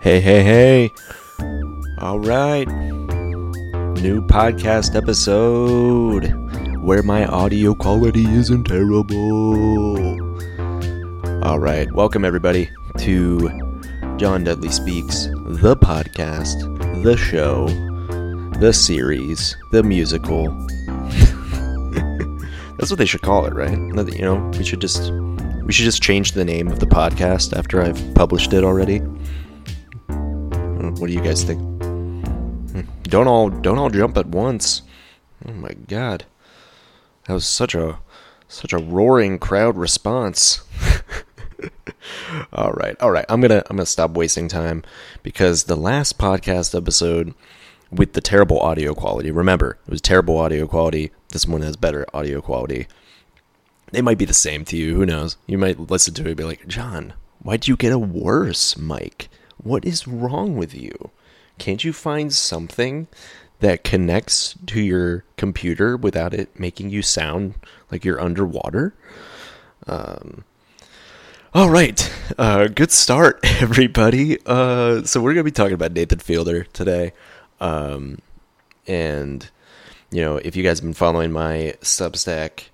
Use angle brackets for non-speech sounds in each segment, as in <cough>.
Hey, hey, hey. All right. New podcast episode where my audio quality isn't terrible. All right. Welcome, everybody, to John Dudley Speaks, the podcast, the show, the series, the musical. <laughs> That's what they should call it, right? You know, we should just we should just change the name of the podcast after I've published it already. What do you guys think? Hmm. Don't all don't all jump at once. Oh my god. That was such a such a roaring crowd response. <laughs> all right. All right. I'm going to I'm going to stop wasting time because the last podcast episode with the terrible audio quality. Remember, it was terrible audio quality. This one has better audio quality. They might be the same to you. Who knows? You might listen to it and be like, John, why'd you get a worse mic? What is wrong with you? Can't you find something that connects to your computer without it making you sound like you're underwater? Um, all right. Uh, good start, <laughs> everybody. Uh, so, we're to be talking about Nathan Fielder today. Um, and, you know, if you guys have been following my Substack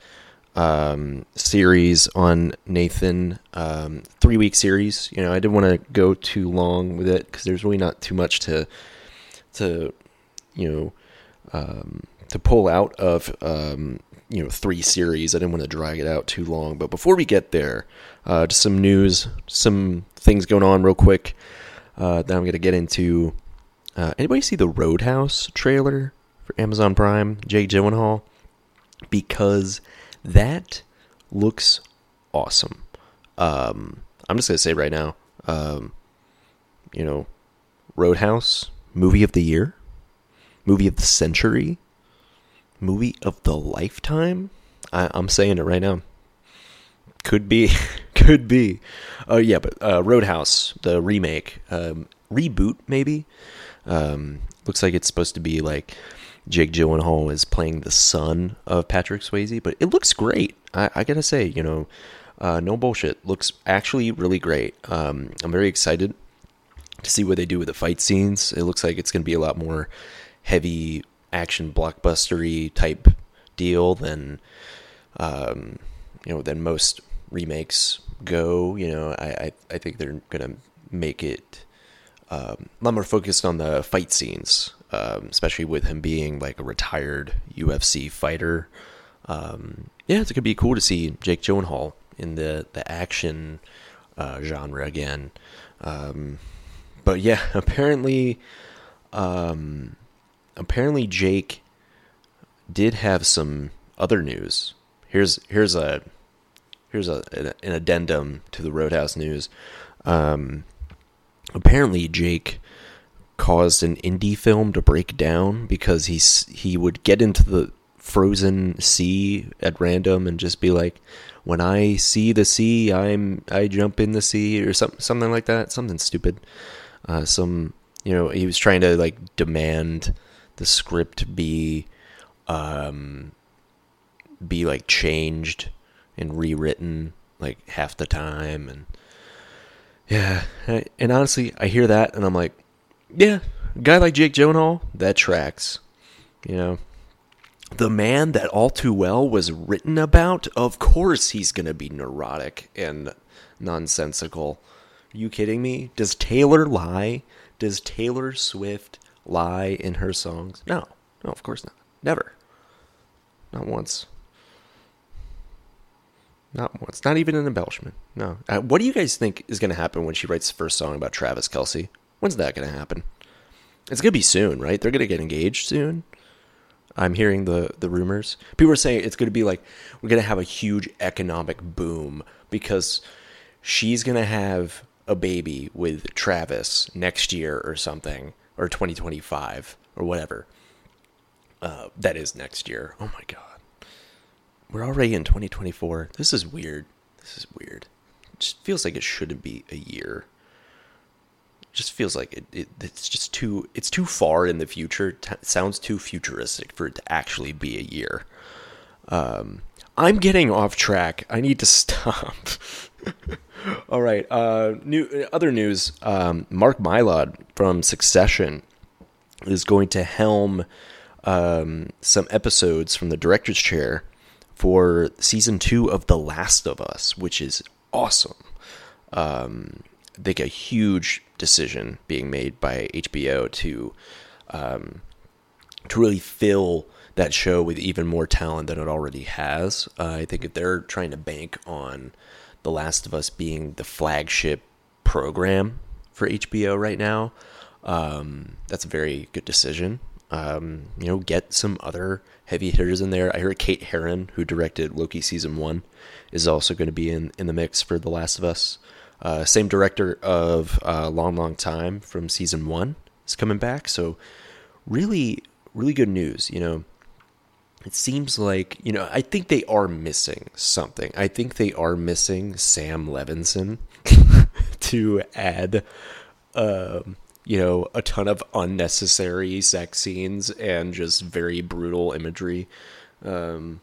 um, series on Nathan, um, three week series, you know, I didn't want to go too long with it because there's really not too much to, to, you know, um, to pull out of, um, you know, three series. I didn't want to drag it out too long. But before we get there, uh, just some news, some things going on real quick uh, that I'm going to get into. Uh, anybody see the Roadhouse trailer for Amazon Prime? Jake Gyllenhaal, because that looks awesome. Um, I'm just gonna say right now, um, you know, Roadhouse movie of the year, movie of the century, movie of the lifetime. I, I'm saying it right now. Could be, <laughs> could be. Oh yeah, but uh, Roadhouse, the remake, um, reboot maybe. Um, looks like it's supposed to be like Jake Gyllenhaal is playing the son of Patrick Swayze, but it looks great. I, I gotta say, you know, uh, no bullshit. Looks actually really great. Um, I'm very excited to see what they do with the fight scenes. It looks like it's gonna be a lot more heavy action blockbustery type deal than um, you know than most remakes go. You know, I I, I think they're gonna make it um, a lot more focused on the fight scenes, um, especially with him being like a retired UFC fighter. Um, yeah, it's gonna be cool to see Jake Gyllenhaal in the the action uh, genre again. Um, but yeah, <laughs> apparently, um, apparently Jake did have some other news. Here's here's a here's a an addendum to the Roadhouse news. Um, apparently Jake caused an indie film to break down because he's he would get into the frozen sea at random and just be like when I see the sea I'm I jump in the sea or something something like that something stupid. Uh, some you know he was trying to like demand the script be um be like changed and rewritten like half the time and yeah, and honestly, I hear that and I'm like, yeah, guy like Jake Gyllenhaal, that tracks. You know, the man that all too well was written about. Of course, he's gonna be neurotic and nonsensical. Are you kidding me? Does Taylor lie? Does Taylor Swift lie in her songs? No, no, of course not. Never. Not once. Not once. Not even an embellishment. No. Uh, what do you guys think is going to happen when she writes the first song about Travis Kelce? When's that going to happen? It's going to be soon, right? They're going to get engaged soon. I'm hearing the the rumors. People are saying it's going to be like we're going to have a huge economic boom because she's going to have a baby with Travis next year or something or 2025 or whatever. Uh, that is next year. Oh my god. We're already in 2024. This is weird. This is weird. It just feels like it shouldn't be a year. Just feels like it, it it's just too it's too far in the future. T- sounds too futuristic for it to actually be a year. Um, I'm getting off track. I need to <laughs> stop. <laughs> All right. Uh, new other news. Um, Mark Mylod from Succession is going to helm um, some episodes from the director's chair for season two of The Last of Us, which is awesome. Um, I think a huge decision being made by HBO to um, to really fill that show with even more talent than it already has. Uh, I think if they're trying to bank on The Last of Us being the flagship program for HBO right now, um, that's a very good decision. Um, you know, get some other heavy hitters in there. I heard Kate Herron, who directed Loki season one, is also going to be in, in the mix for The Last of Us. Uh, same director of uh, Long Long Time from season one is coming back. So, really, really good news. You know, it seems like, you know, I think they are missing something. I think they are missing Sam Levinson <laughs> to add. Um, you know, a ton of unnecessary sex scenes and just very brutal imagery. Um,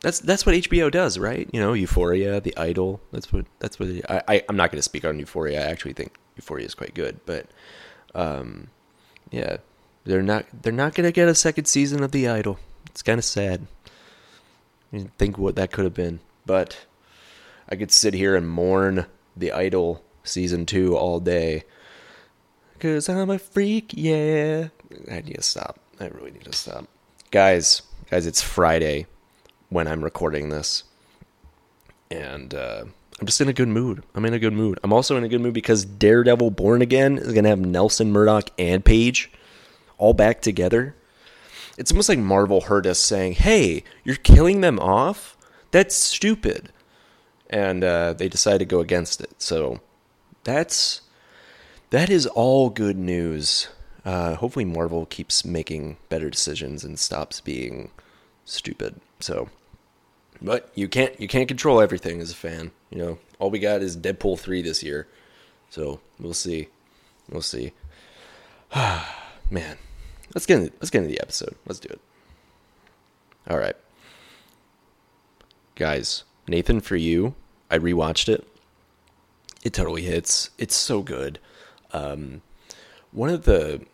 that's that's what HBO does, right? You know, Euphoria, The Idol. That's what that's what I, I am not going to speak on Euphoria. I actually think Euphoria is quite good, but um, yeah, they're not they're not going to get a second season of The Idol. It's kind of sad. You think what that could have been, but I could sit here and mourn The Idol season two all day Cause I'm a freak, yeah. I need to stop. I really need to stop. Guys, guys, it's Friday when I'm recording this. And uh, I'm just in a good mood. I'm in a good mood. I'm also in a good mood because Daredevil Born Again is going to have Nelson Murdock and Page all back together. It's almost like Marvel heard us saying, hey, you're killing them off? That's stupid. And uh, they decided to go against it. So that's that is all good news. Uh, hopefully, Marvel keeps making better decisions and stops being stupid. So, but you can't you can't control everything as a fan. You know, all we got is Deadpool three this year. So we'll see. We'll see. <sighs> Man, let's get into, let's get into the episode. Let's do it. All right, guys. Nathan, for you, I rewatched it. It totally hits. It's so good. Um, one of the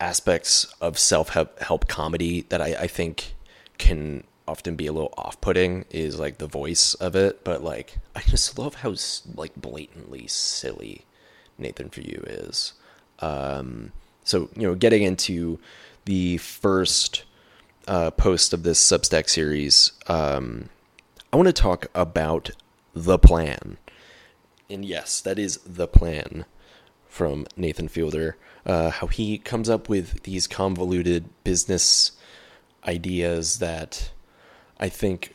aspects of self help comedy that I, I think can often be a little off putting is like the voice of it, but like I just love how like blatantly silly Nathan for you is. Um, so you know, getting into the first uh, post of this Substack series, um, I want to talk about the plan, and yes, that is the plan from Nathan Fielder, uh, how he comes up with these convoluted business ideas that I think,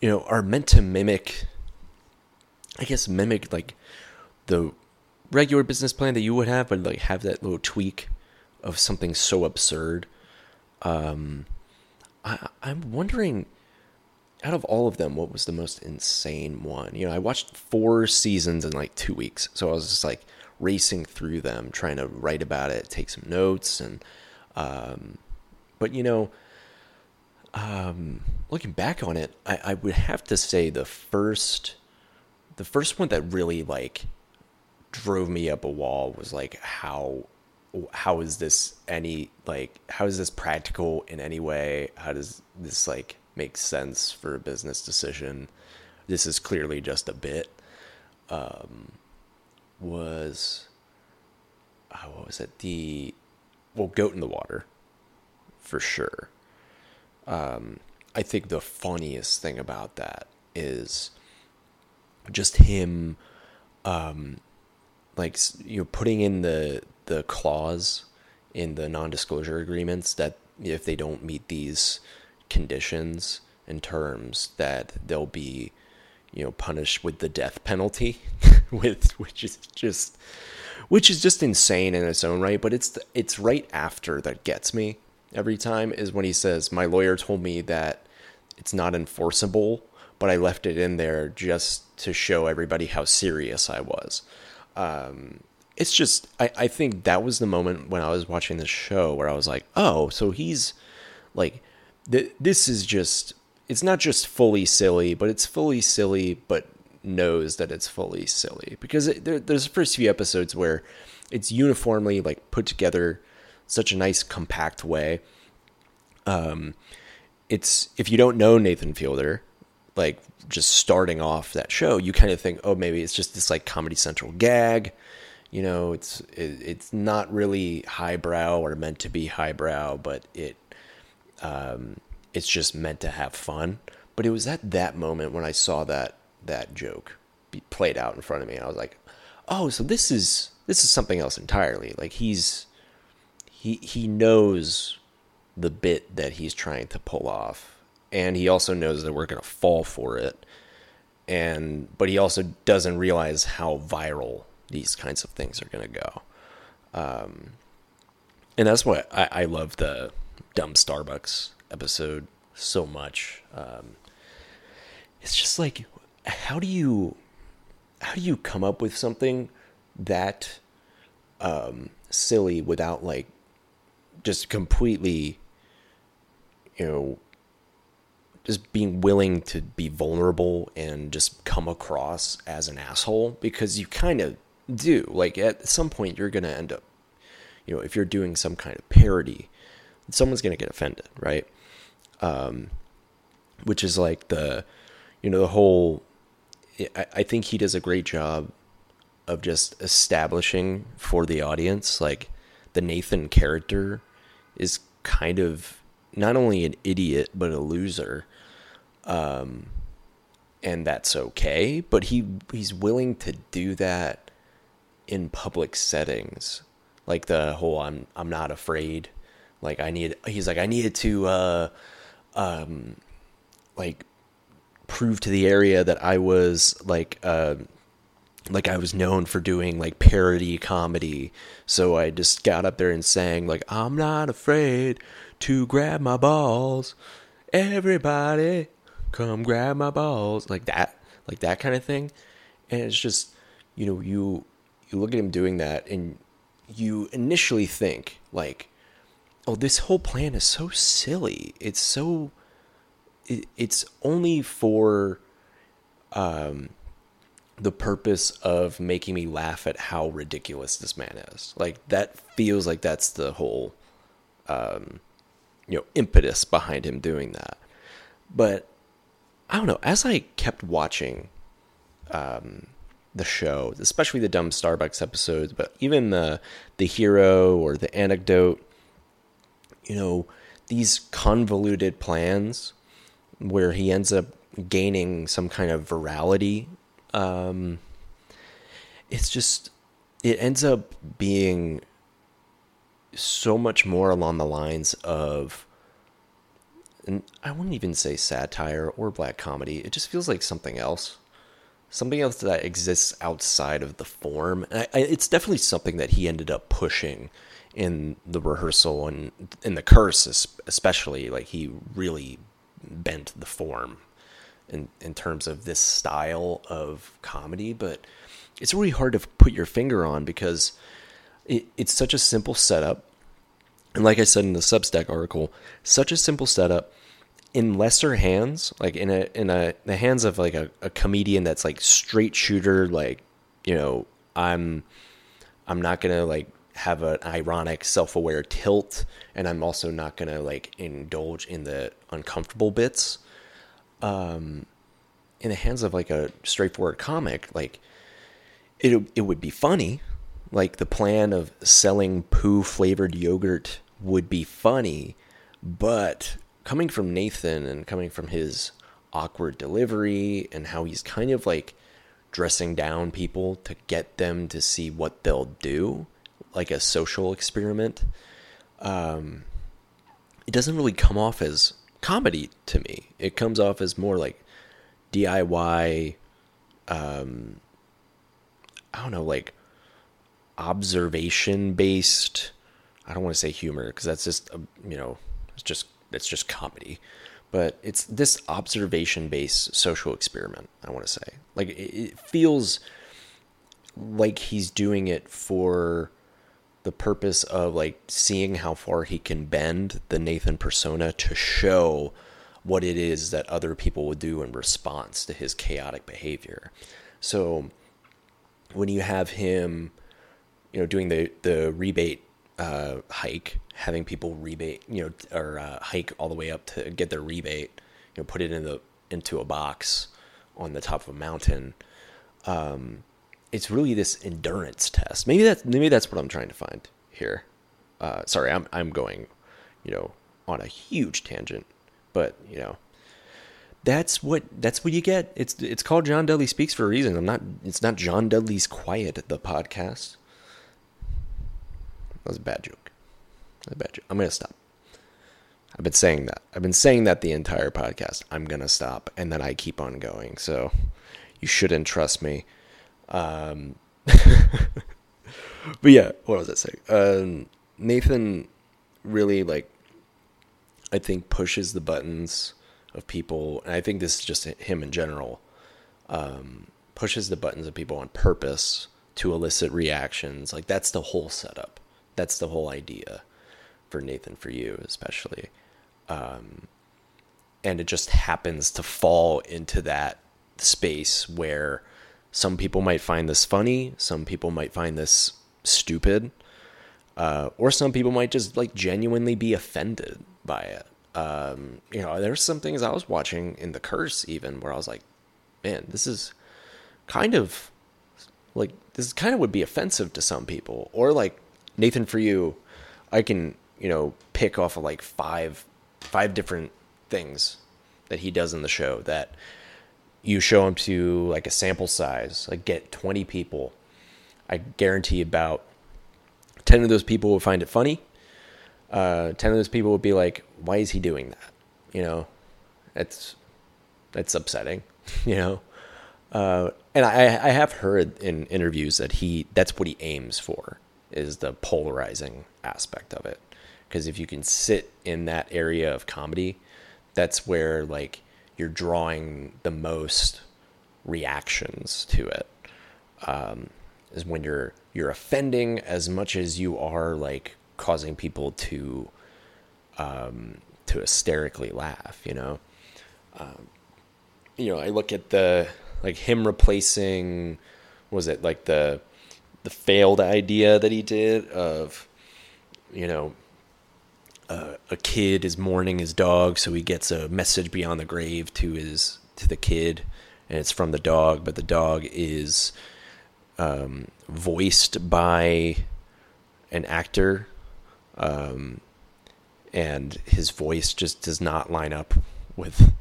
you know, are meant to mimic, I guess, mimic like the regular business plan that you would have, but like have that little tweak of something so absurd. Um, I, I'm wondering out of all of them, what was the most insane one? You know, I watched four seasons in like two weeks, so I was just like, racing through them, trying to write about it, take some notes, and um, but you know, um, looking back on it, I, I would have to say the first, the first one that really like drove me up a wall was like how how is this any like how is this practical in any way how does this like make sense for a business decision this is clearly just a bit um was oh, what was it? The well, goat in the water, for sure. Um, I think the funniest thing about that is just him, um, like you know, putting in the the clause in the non-disclosure agreements that if they don't meet these conditions and terms, that they'll be you know punished with the death penalty <laughs> with which is just which is just insane in its own right but it's it's right after that gets me every time is when he says my lawyer told me that it's not enforceable but I left it in there just to show everybody how serious I was. Um, it's just I, I think that was the moment when I was watching this show where I was like oh so he's like th- this is just it's not just fully silly, but it's fully silly, but knows that it's fully silly. Because it, there, there's the first few episodes where it's uniformly like put together such a nice compact way. Um, it's if you don't know Nathan Fielder, like just starting off that show, you kind of think, oh, maybe it's just this like Comedy Central gag. You know, it's it, it's not really highbrow or meant to be highbrow, but it um, it's just meant to have fun. But it was at that moment when I saw that that joke be played out in front of me, I was like, oh, so this is this is something else entirely. Like he's he he knows the bit that he's trying to pull off, and he also knows that we're gonna fall for it. And but he also doesn't realize how viral these kinds of things are gonna go. Um, and that's why I, I love the dumb Starbucks episode so much. Um, it's just like, how do you, how do you come up with something that um, silly without like just completely, you know, just being willing to be vulnerable and just come across as an asshole because you kind of do. Like at some point, you're going to end up, you know, if you're doing some kind of parody, someone's going to get offended, right? Um, which is like the, you know, the whole. I, I think he does a great job of just establishing for the audience like the Nathan character is kind of not only an idiot but a loser. Um and that's okay but he he's willing to do that in public settings. Like the whole I'm I'm not afraid. Like I need he's like I needed to uh um like prove to the area that I was like uh like I was known for doing like parody comedy. So I just got up there and sang like I'm not afraid to grab my balls. Everybody come grab my balls like that like that kind of thing. And it's just you know you you look at him doing that and you initially think like oh this whole plan is so silly. It's so it, it's only for um the purpose of making me laugh at how ridiculous this man is. Like that feels like that's the whole um you know impetus behind him doing that. But I don't know, as I kept watching um the show, especially the dumb Starbucks episodes, but even the the hero or the anecdote, you know, these convoluted plans where he ends up gaining some kind of virality um, it's just it ends up being so much more along the lines of and I wouldn't even say satire or black comedy. It just feels like something else. Something else that exists outside of the form. I, I, it's definitely something that he ended up pushing in the rehearsal and in the curse, especially. Like he really bent the form in in terms of this style of comedy, but it's really hard to put your finger on because it, it's such a simple setup. And like I said in the Substack article, such a simple setup in lesser hands, like in a in a the hands of like a, a comedian that's like straight shooter, like, you know, I'm I'm not gonna like have an ironic self-aware tilt and i'm also not to like indulge in the uncomfortable bits um, in the hands of like a straightforward comic, like it it would be funny. Like the plan of selling poo flavored yogurt would be funny, but coming from Nathan and coming from his awkward delivery and how he's kind of like dressing down people to get them to see what they'll do, like a social experiment. Um, it doesn't really come off as comedy to me. It comes off as more like DIY um I don't know, like observation based I don't want to say humor because that's just uh, you know, it's just it's just comedy. But it's this observation based social experiment, I want to say. Like it feels like he's doing it for the purpose of like seeing how far he can bend the Nathan persona to show what it is that other people would do in response to his chaotic behavior. So when you have him, you know, doing the the rebate uh, hike, having people rebate, you know, or uh, hike all the way up to get their rebate, you know, put it in the into a box on the top of a mountain. Um, it's really this endurance test. Maybe that's maybe that's what I'm trying to find here. Uh, sorry, I'm I'm going, you know, on a huge tangent, but you know, that's what that's what you get. It's it's called John Dudley speaks for a reason. I'm not. It's not John Dudley's quiet the podcast. That was a bad joke. A bad joke. I'm gonna stop. I've been saying that. I've been saying that the entire podcast. I'm gonna stop, and then I keep on going. So you shouldn't trust me. Um, <laughs> but yeah, what was I saying? Um, Nathan really like, I think pushes the buttons of people, and I think this is just him in general. Um, pushes the buttons of people on purpose to elicit reactions. Like that's the whole setup. That's the whole idea for Nathan for you, especially. Um, and it just happens to fall into that space where some people might find this funny, some people might find this stupid, uh, or some people might just like genuinely be offended by it. Um, you know, there's some things I was watching in The Curse even where I was like, man, this is kind of like this kind of would be offensive to some people, or like Nathan for you, I can you know pick off of like five five different things that he does in the show that you show them to like a sample size, like get 20 people. I guarantee about 10 of those people will find it funny. Uh, 10 of those people would be like, why is he doing that? You know, that's, that's upsetting, <laughs> you know? Uh, and I, I have heard in interviews that he, that's what he aims for is the polarizing aspect of it. Because if you can sit in that area of comedy, that's where like you're drawing the most reactions to it. Um, is when you're you're offending as much as you are like causing people to um, to hysterically laugh. You know, um, you know. I look at the like him replacing was it like the the failed idea that he did of you know uh, a kid is mourning his dog, so he gets a message beyond the grave to his to the kid, and it's from the dog, but the dog is um, voiced by an actor, um, and his voice just does not line up with.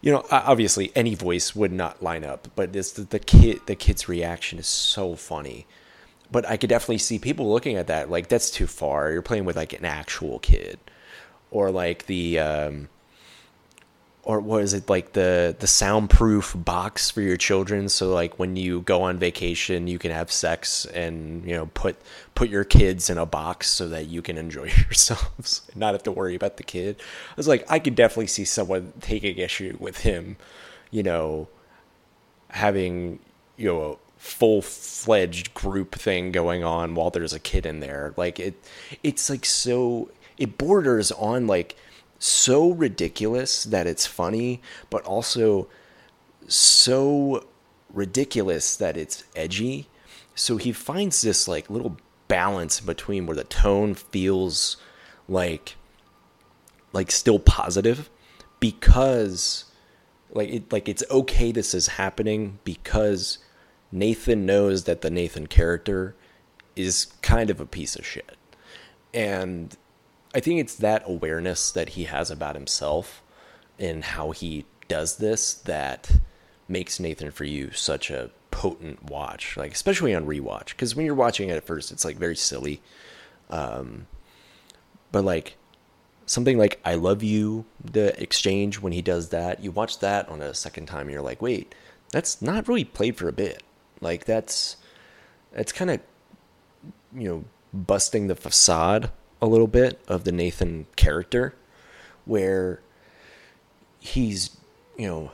You know, obviously, any voice would not line up, but it's the, the kid. The kid's reaction is so funny but I could definitely see people looking at that like that's too far. You're playing with like an actual kid, or like the, um, or what is it like the the soundproof box for your children? So like when you go on vacation, you can have sex and you know put put your kids in a box so that you can enjoy <laughs> yourselves and not have to worry about the kid. I was like, I could definitely see someone taking issue with him, you know, having you know full fledged group thing going on while there's a kid in there. Like it it's like so it borders on like so ridiculous that it's funny, but also so ridiculous that it's edgy. So he finds this like little balance between where the tone feels like like still positive because like it like it's okay this is happening because Nathan knows that the Nathan character is kind of a piece of shit. And I think it's that awareness that he has about himself and how he does this that makes Nathan for you such a potent watch, like especially on rewatch. Because when you're watching it at first, it's like very silly. Um, but like something like "I love you," the exchange when he does that, you watch that on a second time, and you're like, wait, that's not really played for a bit. Like that's it's kind of you know busting the facade a little bit of the Nathan character where he's you know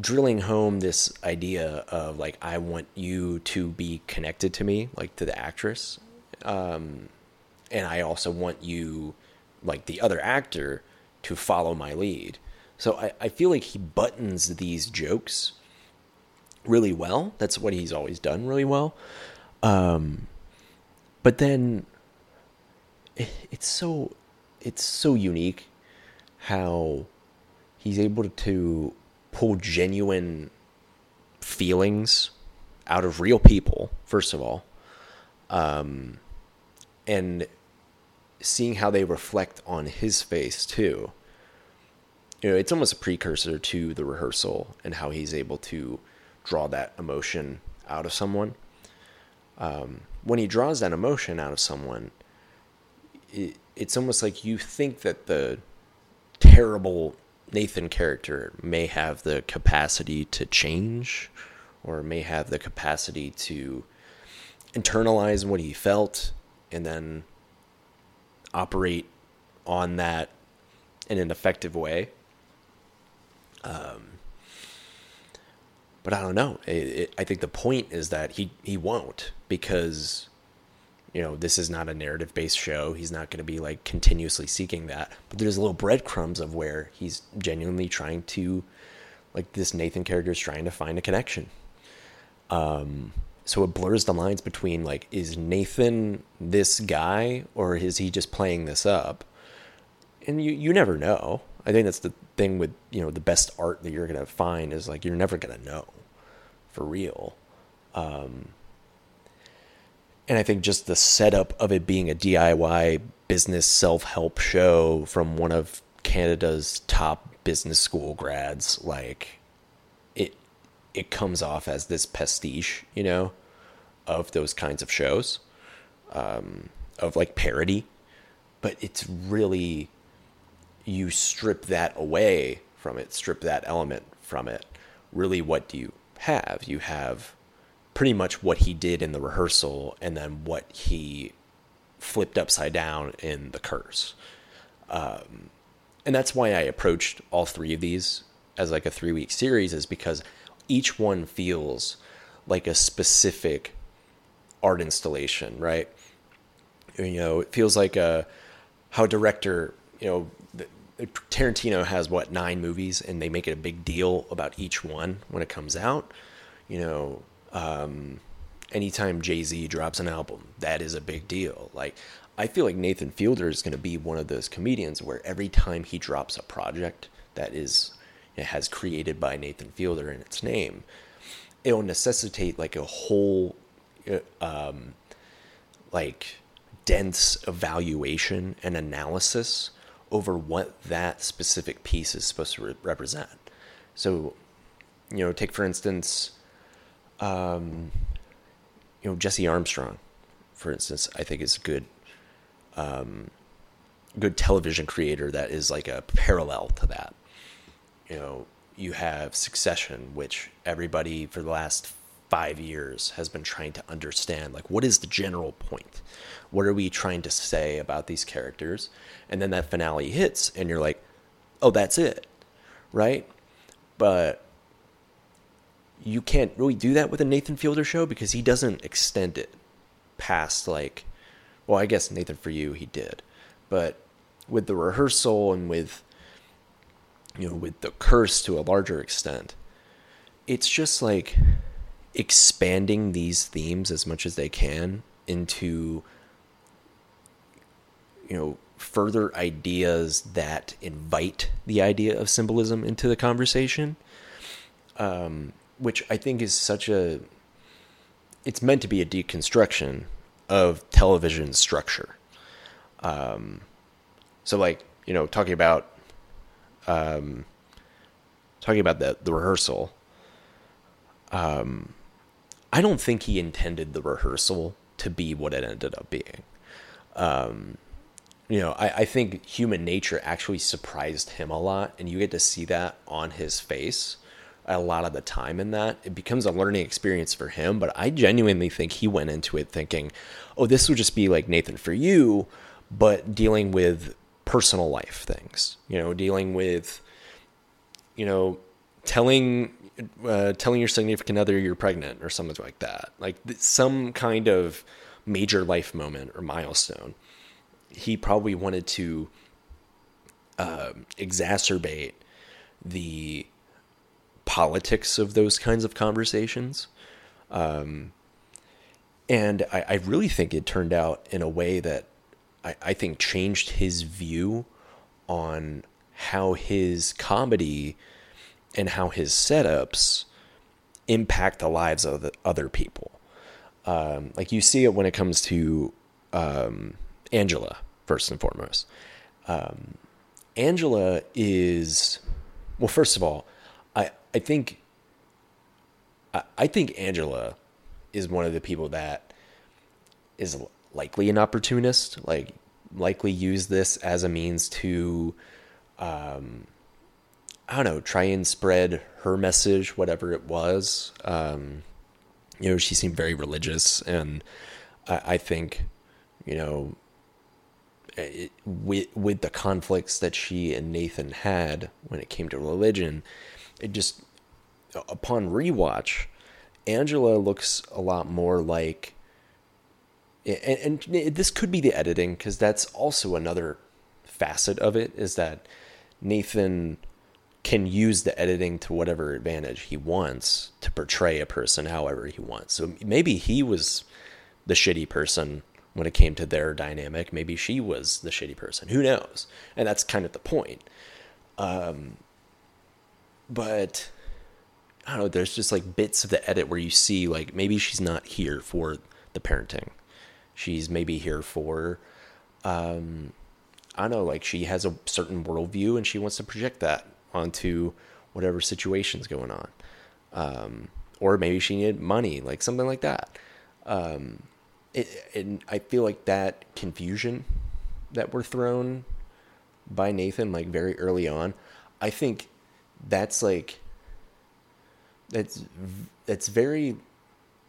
drilling home this idea of like I want you to be connected to me like to the actress. Um and I also want you like the other actor to follow my lead. So I, I feel like he buttons these jokes really well. That's what he's always done really well. Um, but then it, it's so it's so unique how he's able to pull genuine feelings out of real people first of all um, and seeing how they reflect on his face too you know it's almost a precursor to the rehearsal and how he's able to draw that emotion out of someone um, when he draws that emotion out of someone it, it's almost like you think that the terrible Nathan character may have the capacity to change or may have the capacity to internalize what he felt and then operate on that in an effective way. Um, but I don't know. It, it, I think the point is that he, he won't because you know, this is not a narrative based show. He's not going to be like continuously seeking that. But there's little breadcrumbs of where he's genuinely trying to, like, this Nathan character is trying to find a connection. Um, so it blurs the lines between, like, is Nathan this guy or is he just playing this up? And you, you never know. I think that's the thing with, you know, the best art that you're to find is like, you're never to know for real. Um, and I think just the setup of it being a DIY business self help show from one of Canada's top business school grads, like it it comes off as this pastiche, you know, of those kinds of shows, um, of like parody, but it's really you strip that away from it, strip that element from it. Really, what do you have? You have pretty much what he did in the rehearsal and then what he flipped upside down in the curse. Um, and that's why I approached all three of these as like a three week series, is because each one feels like a specific art installation, right? You know, it feels like a how director, you know, Tarantino has what nine movies, and they make it a big deal about each one when it comes out. You know, um, anytime Jay Z drops an album, that is a big deal. Like, I feel like Nathan Fielder is going to be one of those comedians where every time he drops a project that is it has created by Nathan Fielder in its name, it'll necessitate like a whole, uh, um, like dense evaluation and analysis over what that specific piece is supposed to re- represent. So, you know, take for instance um, you know, Jesse Armstrong, for instance, I think is a good, um, good television creator that is like a parallel to that. You know, you have Succession, which everybody for the last five years has been trying to understand. Like, what is the general point? What are we trying to say about these characters? And then that finale hits, and you're like, oh, that's it, right? But you can't really do that with a Nathan Fielder show because he doesn't extend it past like well, I guess Nathan for you he did. But with the rehearsal and with you know, with the curse to a larger extent, it's just like expanding these themes as much as they can into you know further ideas that invite the idea of symbolism into the conversation um, which I think is such a it's meant to be a deconstruction of television structure. Um, so like you know talking about um, talking about the the rehearsal. Um, I don't think he intended the rehearsal to be what it ended up being. Um, you know, I, I think human nature actually surprised him a lot, and you get to see that on his face a lot of the time in that. It becomes a learning experience for him, but I genuinely think he went into it thinking, oh, this would just be like Nathan for you, but dealing with personal life things, you know, dealing with, you know, telling uh, telling your significant other you're pregnant or something like that, like some kind of major life moment or milestone. He probably wanted to uh, exacerbate the politics of those kinds of conversations. Um, and I, I, really think it turned out in a way that I, I think changed his view on how his comedy and how his setups impact the lives of the other people. Um, like you see it when it comes to um, Angela, first and foremost. Um, Angela is, well, first of all, I, I think, I, I think Angela is one of the people that is likely an opportunist, like likely use this as a means to, um, I don't know, try and spread her message, whatever it was. Um, you know, she seemed very religious, and I, I think, you know, Uh, it, with with the conflicts that she and Nathan had when it came to religion, it just upon rewatch, Angela looks a lot more like. And, and this could be the editing because that's also another facet of it is that Nathan can use the editing to whatever advantage he wants to portray a person however he wants. So maybe he was the shitty person when it came to their dynamic. Maybe she was the shitty person. Who knows? And that's kind of the point. Um, but I don't know. There's just like bits of the edit where you see like maybe she's not here for the parenting. She's maybe here for, um, I don't know, like she has a certain worldview and she wants to project that onto whatever situation's going on. Um, or maybe she needed money, like something like that. Um, it, and I feel like that confusion that we're thrown by Nathan, like very early on, I think that's like that's that's very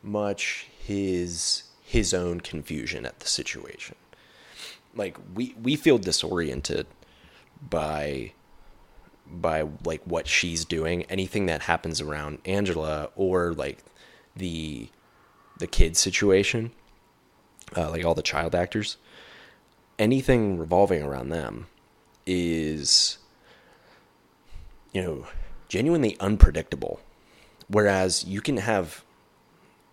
much his his own confusion at the situation. Like we we feel disoriented by by like what she's doing, anything that happens around Angela or like the the kid situation, uh, like all the child actors, anything revolving around them is you know genuinely unpredictable. Whereas you can have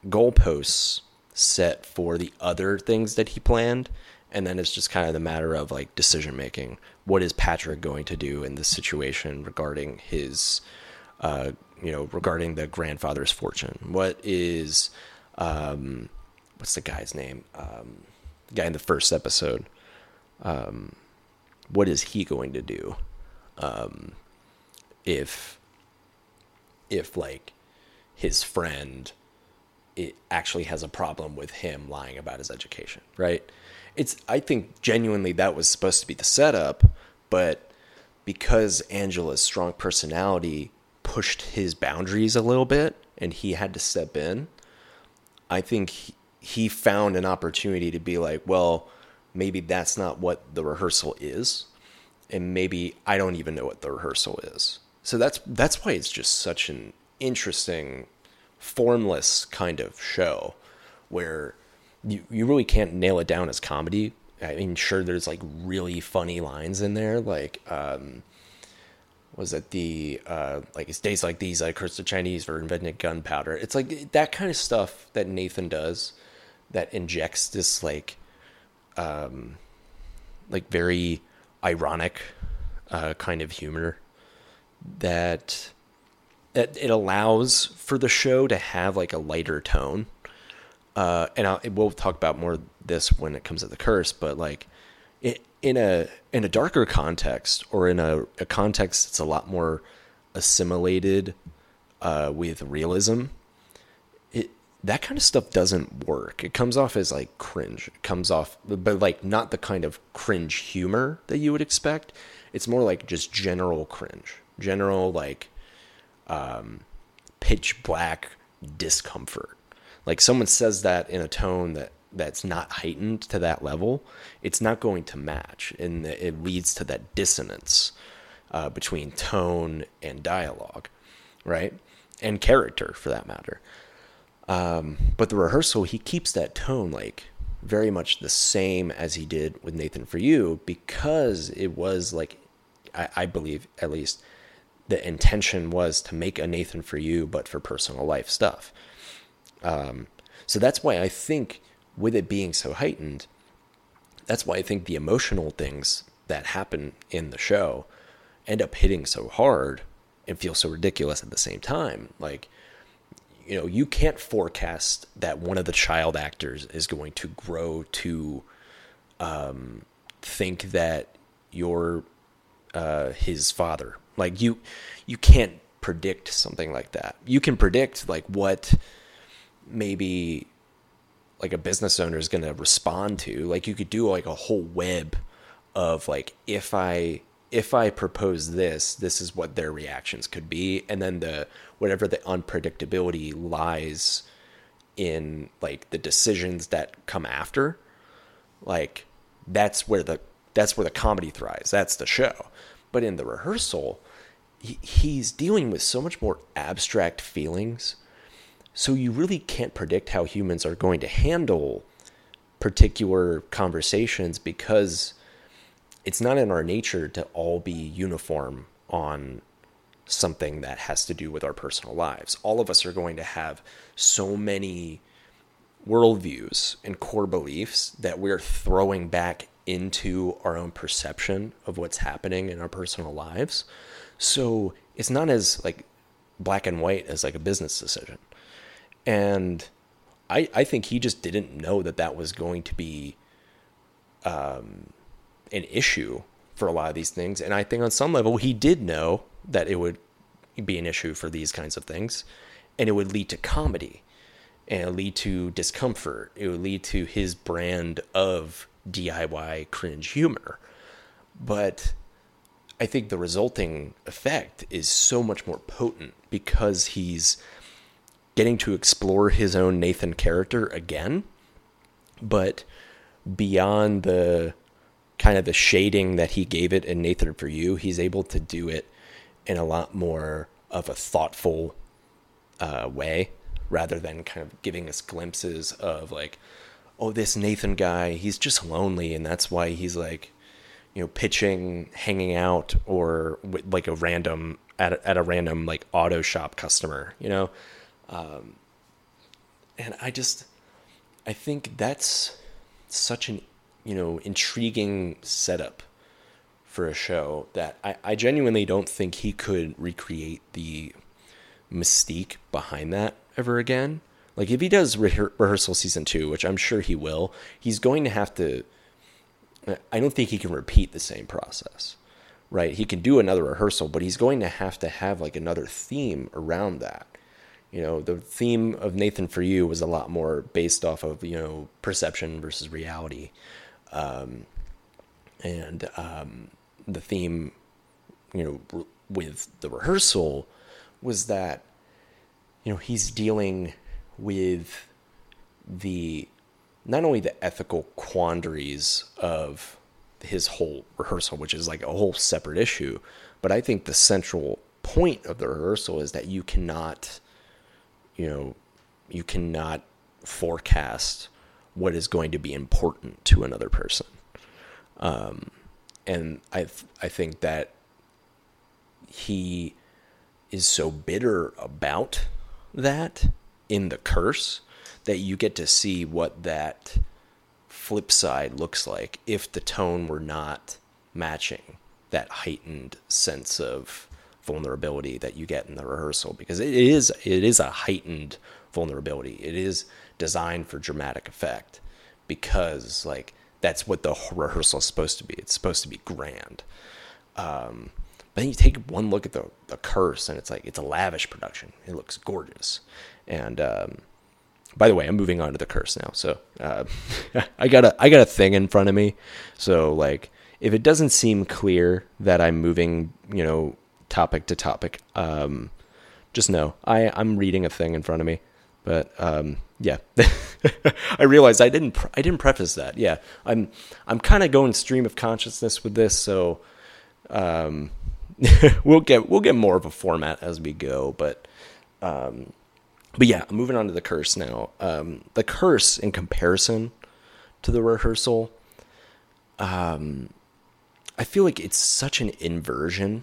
goalposts set for the other things that he planned and then it's just kind of the matter of like decision making. What is Patrick going to do in this situation regarding his, uh, you know, regarding the grandfather's fortune? What is, um, what's the guy's name? Um, the guy in the first episode. Um, what is he going to do? Um, if, if like his friend, it actually has a problem with him lying about his education, right? it's I think genuinely that was supposed to be the setup, but because Angela's strong personality pushed his boundaries a little bit and he had to step in, I think he found an opportunity to be like, well, maybe that's not what the rehearsal is and maybe I don't even know what the rehearsal is. So that's that's why it's just such an interesting formless kind of show where you, you really can't nail it down as comedy. I mean, sure, there's like really funny lines in there, like um, was it the uh, like it's days like these I cursed the Chinese for inventing gunpowder. It's like that kind of stuff that Nathan does that injects this like um, like very ironic uh, kind of humor that that it allows for the show to have like a lighter tone. Uh, and I'll, we'll talk about more this when it comes to the curse, but like it, in a in a darker context or in a, a context that's a lot more assimilated uh, with realism, that kind of stuff doesn't work. It comes off as like cringe. It comes off, but like not the kind of cringe humor that you would expect. It's more like just general cringe, general like um, pitch black discomfort like someone says that in a tone that that's not heightened to that level, it's not going to match, and it leads to that dissonance uh, between tone and dialogue, right, and character for that matter. Um, but the rehearsal, he keeps that tone like very much the same as he did with Nathan for You because it was like, I, I believe at least, the intention was to make a Nathan for you, but for personal life stuff. Um, so that's why I think with it being so heightened, that's why I think the emotional things that happen in the show end up hitting so hard and feel so ridiculous at the same time. Like, you know, you can't forecast that one of the child actors is going to grow to um, think that you're uh, his father. Like you, you can't predict something like that. You can predict like what maybe like a business owner is going to respond to. Like you could do like a whole web of like if I if I propose this, this is what their reactions could be, and then the whatever the unpredictability lies in like the decisions that come after. Like that's where the that's where the comedy thrives. That's the show. But in the rehearsal, he, he's dealing with so much more abstract feelings so you really can't predict how humans are going to handle particular conversations because it's not in our nature to all be uniform on something that has to do with our personal lives. All of us are going to have so many worldviews and core beliefs that we're throwing back into our own perception of what's happening in our personal lives. So it's not as like black and white as like a business decision. And I, I think he just didn't know that that was going to be um, an issue for a lot of these things. And I think on some level, he did know that it would be an issue for these kinds of things. And it would lead to comedy and lead to discomfort. It would lead to his brand of DIY cringe humor. But I think the resulting effect is so much more potent because he's getting to explore his own Nathan character again, but beyond the kind of the shading that he gave it in Nathan for You, he's able to do it in a lot more of a thoughtful uh, way rather than kind of giving us glimpses of like, oh, this Nathan guy, he's just lonely and that's why he's like, you know, pitching, hanging out, or with like a random at a, at a random like auto shop customer, you know. Um, and I just, I think that's such an, you know, intriguing setup for a show that I, I genuinely don't think he could recreate the mystique behind that ever again. Like if he does re- rehearsal season two, which I'm sure he will, he's going to have to. I don't think he can repeat the same process, right? He can do another rehearsal, but he's going to have to have like another theme around that you know the theme of nathan for you was a lot more based off of you know perception versus reality um, and um, the theme you know with the rehearsal was that you know he's dealing with the not only the ethical quandaries of his whole rehearsal which is like a whole separate issue but i think the central point of the rehearsal is that you cannot you know, you cannot forecast what is going to be important to another person. Um, and I th- I think that he is so bitter about that in the curse that you get to see what that flip side looks like if the tone were not matching that heightened sense of vulnerability that you get in the rehearsal because it is it is a heightened vulnerability. It is designed for dramatic effect because like that's what the rehearsal is supposed to be. It's supposed to be grand. Um, but then you take one look at the, the curse and it's like it's a lavish production. It looks gorgeous. And um, by the way, I'm moving on to the curse now. So uh, <laughs> I got a I got a thing in front of me. So like if it doesn't seem clear that I'm moving, you know, topic to topic. Um, just know I I'm reading a thing in front of me, but um, yeah, <laughs> I realized I didn't I didn't preface that. Yeah, I'm I'm kind of going stream of consciousness with this, so um, <laughs> we'll get we'll get more of a format as we go, but. Um, but yeah, moving on to the curse now. Um, the curse, in comparison to the rehearsal, um, I feel like it's such an inversion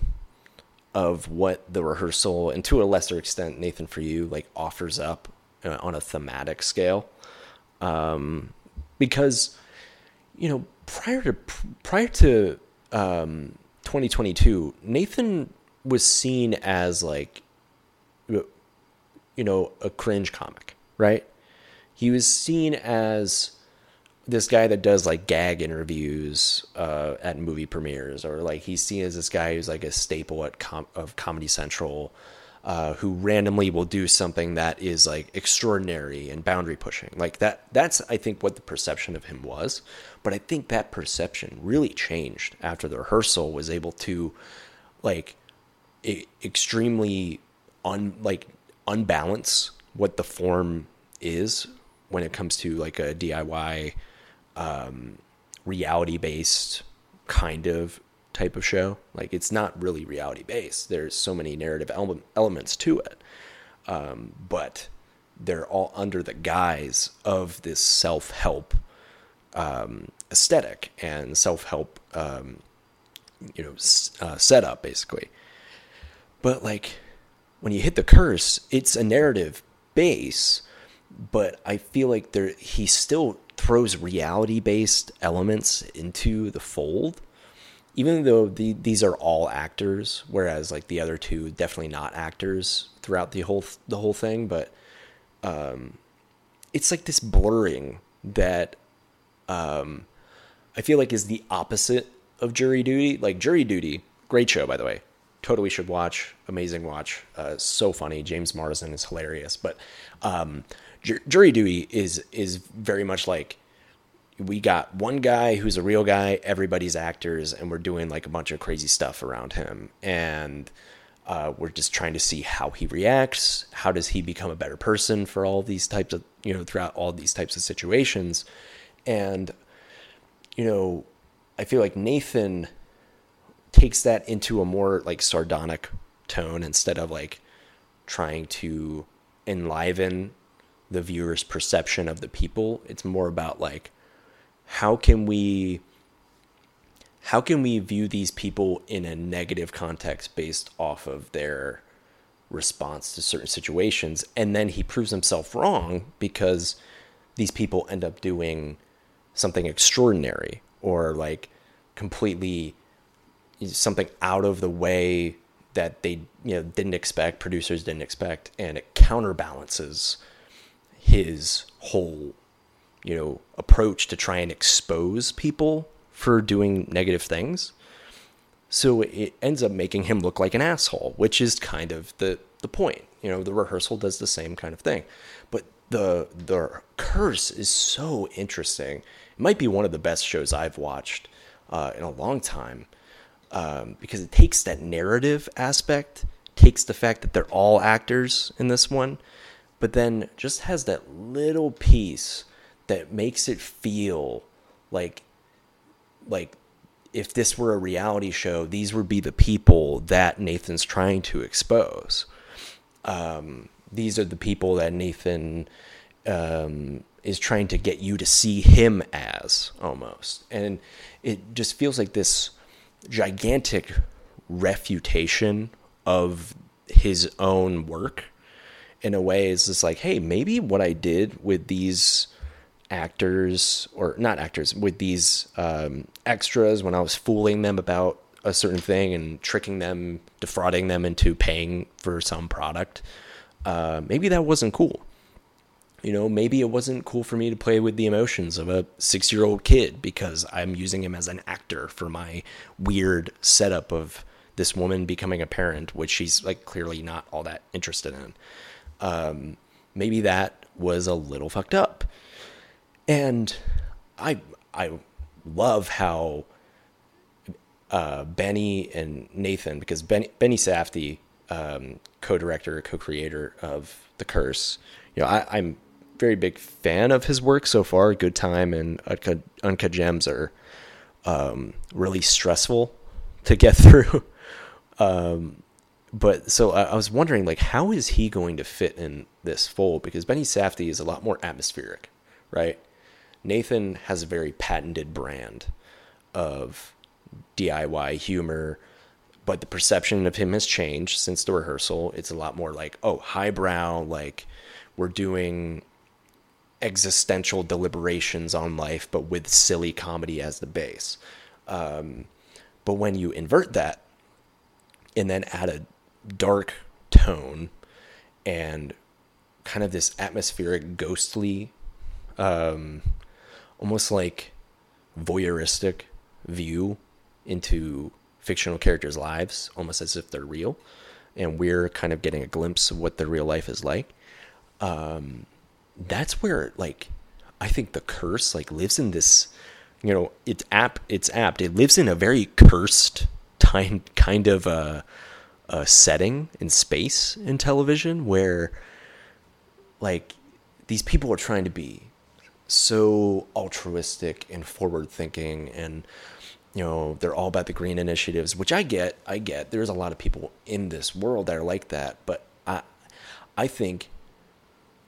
of what the rehearsal and to a lesser extent Nathan for you like offers up uh, on a thematic scale. Um, because you know prior to prior to um, 2022 Nathan was seen as like you know a cringe comic right? He was seen as this guy that does like gag interviews uh, at movie premieres, or like he's seen as this guy who's like a staple at com- of Comedy Central, uh, who randomly will do something that is like extraordinary and boundary pushing. Like that. That's I think what the perception of him was. But I think that perception really changed after the rehearsal was able to, like, I- extremely un like unbalance what the form is when it comes to like a DIY um, reality based kind of type of show. Like it's not really reality based. There's so many narrative ele- elements to it, um, but they're all under the guise of this self help um, aesthetic and self help, um, you know, uh, setup basically. But like when you hit the curse, it's a narrative base, but I feel like there he still throws reality based elements into the fold even though the, these are all actors whereas like the other two definitely not actors throughout the whole the whole thing but um, it's like this blurring that um, I feel like is the opposite of jury duty. Like jury duty great show by the way. Totally should watch. Amazing watch. Uh, so funny. James Marsden is hilarious. But um, jury duty is is very much like we got one guy who's a real guy, everybody's actors, and we're doing like a bunch of crazy stuff around him, and uh, we're just trying to see how he reacts. How does he become a better person for all these types of you know throughout all these types of situations, and you know, I feel like Nathan takes that into a more like sardonic tone instead of like trying to enliven the viewer's perception of the people. It's more about like how can we how can we view these people in a negative context based off of their response to certain situations? And then he proves himself wrong because these people end up doing something extraordinary or like completely something out of the way that they you know didn't expect producers didn't expect and it counterbalances his whole you know approach to try and expose people for doing negative things. So it ends up making him look like an asshole which is kind of the the point. You know the rehearsal does the same kind of thing. But the the curse is so interesting. It might be one of the best shows i've watched uh, in a long time um, because it takes that narrative aspect takes the fact that they're all actors in this one but then just has that little piece that makes it feel like like if this were a reality show, these would be the people that Nathan's trying to expose. Um, these are the people that Nathan um, is trying to get you to see him as almost. And it just feels like this gigantic refutation of his own work in a way is just like, hey, maybe what I did with these actors or not actors with these um, extras when I was fooling them about a certain thing and tricking them, defrauding them into paying for some product. Uh, maybe that wasn't cool. You know, maybe it wasn't cool for me to play with the emotions of a six year old kid because I'm using him as an actor for my weird setup of this woman becoming a parent, which she's like clearly not all that interested in. Um, maybe that was a little fucked up. And I I love how uh, Benny and Nathan, because Benny, Benny Safdie, um, co-director, co-creator of The Curse, you know, I, I'm very big fan of his work so far. Good Time and Uncut Gems are um, really stressful to get <laughs> through. um, but so I, I was wondering, like, how is he going to fit in this fold? Because Benny Safdie is a lot more atmospheric, right? Nathan has a very patented brand of DIY humor, but the perception of him has changed since the rehearsal. It's a lot more like, oh, highbrow, like we're doing existential deliberations on life, but with silly comedy as the base. Um, but when you invert that and then add a dark tone and kind of this atmospheric, ghostly, um, almost like voyeuristic view into fictional characters' lives, almost as if they're real, and we're kind of getting a glimpse of what their real life is like. Um, that's where, like, I think the curse like lives in this. You know, it's apt. It's apt. It lives in a very cursed time, kind of a, a setting in space in television where, like, these people are trying to be so altruistic and forward thinking and you know they're all about the green initiatives which i get i get. There's a lot of people in this world that are like that but i i think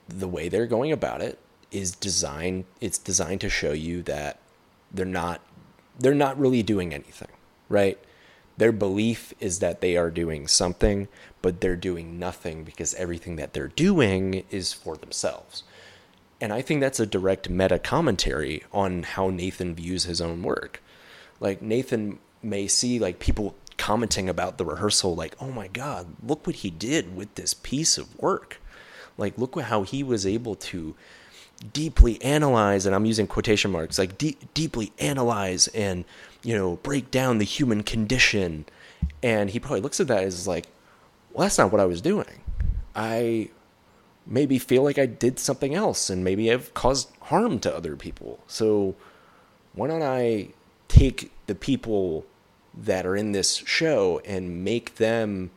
the way they're going about it is designed it's designed to show you that they're not they're not really doing anything right? Their belief is that they are doing something but they're doing nothing because everything that they're doing is for themselves and i think that's a direct meta commentary on how nathan views his own work. Like Nathan may see like people commenting about the rehearsal like oh my god look what he did with this piece of work. Like look how he was able to deeply analyze and i'm using quotation marks like de- deeply analyze and you know break down the human condition. And he probably looks at that as like well that's not what i was doing. I maybe feel like i did something else and maybe i've caused harm to other people so why don't i take the people that are in this show and make them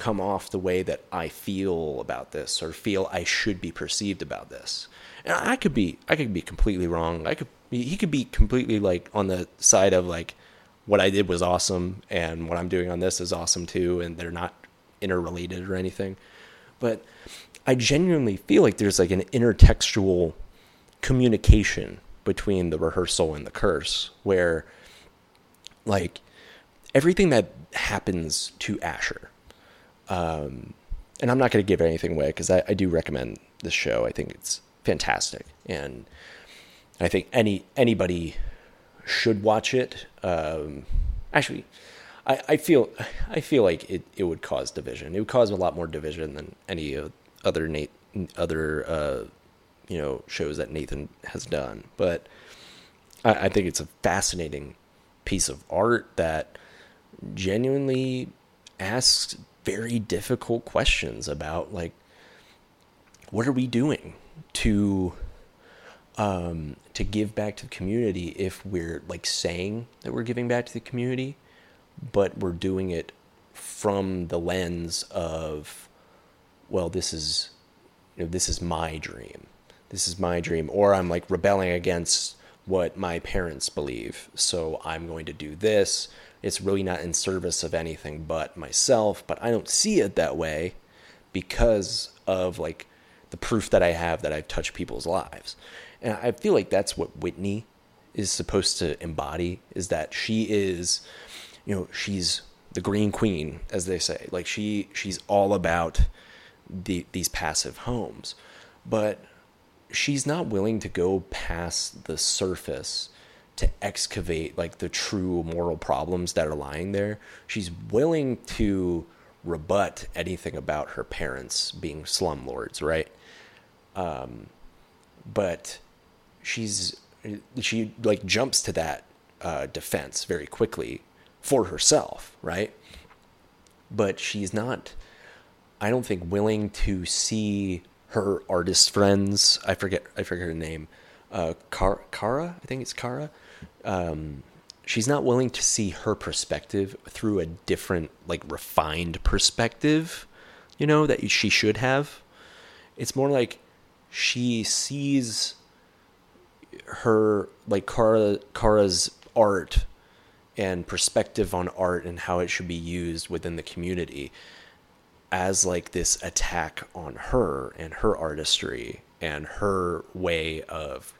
come off the way that I feel about this or feel I should be perceived about this. And I could be I could be completely wrong. I could he could be completely like on the side of like what I did was awesome and what I'm doing on this is awesome too and they're not interrelated or anything. But I genuinely feel like there's like an intertextual communication between the rehearsal and the curse where like everything that happens to Asher um, and I'm not going to give anything away because I, I, do recommend this show. I think it's fantastic, and I think any anybody should watch it. Um, actually, I, I, feel I feel like it, it would cause division. It would cause a lot more division than any other Nate other uh, you know shows that Nathan has done. But I, I think it's a fascinating piece of art that genuinely asks very difficult questions about like what are we doing to um, to give back to the community if we're like saying that we're giving back to the community, but we're doing it from the lens of well, this is you know this is my dream. This is my dream. Or i'm like rebelling against what my parents believe. So i'm going to do this. It's really not in service of anything but myself but i don't see it that way because of like the proof that i have that i've touched people's lives. And i feel like that's what whitney is supposed to embody is that she is you know she's the green queen as they say like she she's all about the, these passive homes but she's not willing to go past the surface to excavate like the true moral problems that are lying there. She's willing to rebut anything about her parents being slumlords, right? Um, but she's she like jumps to that uh, defense very quickly for herself, right? But she's not, I don't think, willing to see her artist friends. I forget I forget her name. Uh, Kara, I think it's Kara. Um, she's not willing to see her perspective through a different, like refined perspective. You know that she should have. It's more like she sees her like Kara Kara's art and perspective on art and how it should be used within the community as like this attack on her and her artistry and her way of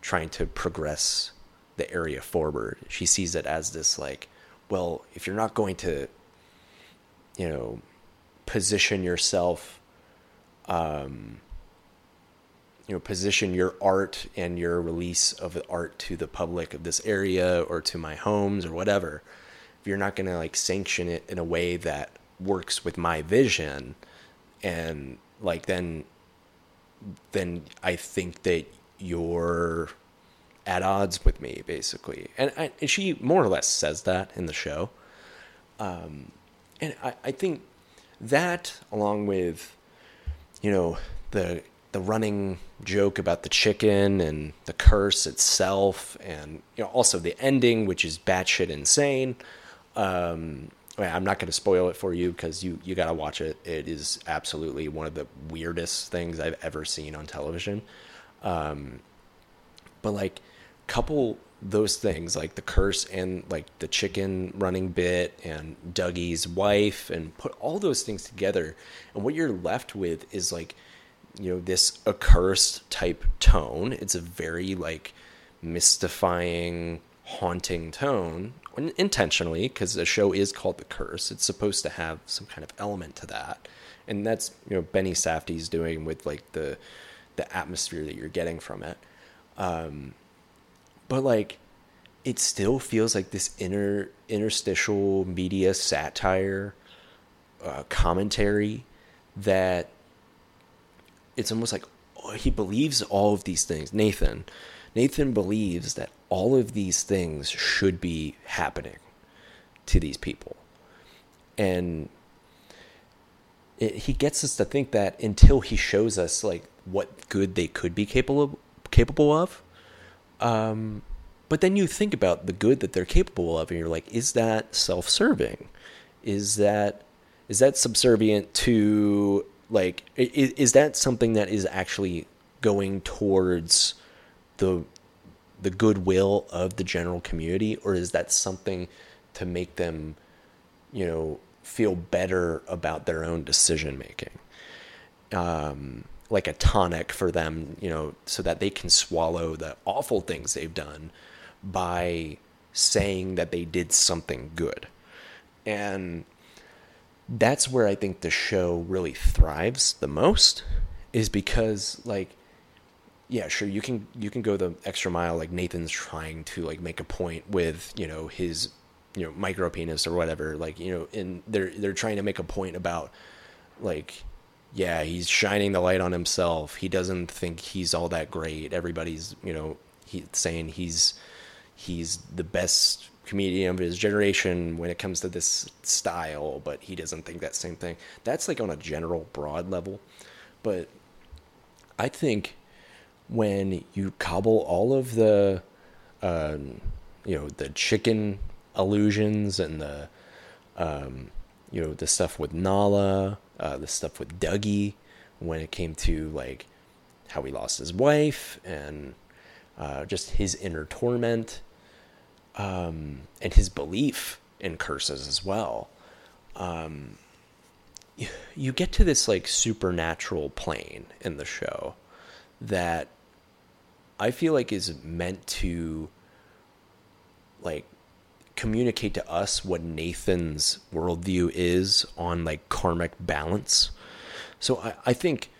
trying to progress the area forward. She sees it as this like well, if you're not going to, you know, position yourself, um, you know, position your art and your release of art to the public of this area or to my homes or whatever, if you're not going to like sanction it in a way that works with my vision, and like then, then I think that you're at odds with me, basically. And, I, and she more or less says that in the show. Um, and I, I think that, along with, you know, the the running joke about the chicken and the curse itself, and you know, also the ending, which is batshit insane. Um, I'm not going to spoil it for you because you you got to watch it. It is absolutely one of the weirdest things I've ever seen on television. Um, but like couple those things like the curse and like the chicken running bit and Dougie's wife and put all those things together and what you're left with is like you know this accursed type tone. It's a very like mystifying haunting tone intentionally because the show is called the curse. It's supposed to have some kind of element to that. And that's you know benny safdie's doing with like the the atmosphere that you're getting from it. Um but like it still feels like this inner interstitial media satire uh, commentary that it's almost like oh, he believes all of these things nathan nathan believes that all of these things should be happening to these people and it, he gets us to think that until he shows us like what good they could be capable of, capable of um, but then you think about the good that they're capable of, and you're like, is that self-serving? Is that is that subservient to like is, is that something that is actually going towards the the goodwill of the general community, or is that something to make them, you know, feel better about their own decision making? Um, like a tonic for them, you know, so that they can swallow the awful things they've done by saying that they did something good. And that's where I think the show really thrives the most is because like yeah, sure you can you can go the extra mile like Nathan's trying to like make a point with, you know, his you know, micro penis or whatever, like, you know, and they're they're trying to make a point about like yeah, he's shining the light on himself. He doesn't think he's all that great. Everybody's, you know, he saying he's he's the best comedian of his generation when it comes to this style, but he doesn't think that same thing. That's like on a general broad level. But I think when you cobble all of the um, you know, the chicken illusions and the um, you know, the stuff with Nala uh, the stuff with Dougie when it came to like how he lost his wife and uh, just his inner torment um, and his belief in curses as well. Um, you, you get to this like supernatural plane in the show that I feel like is meant to like communicate to us what Nathan's worldview is on like karmic balance. So I, I think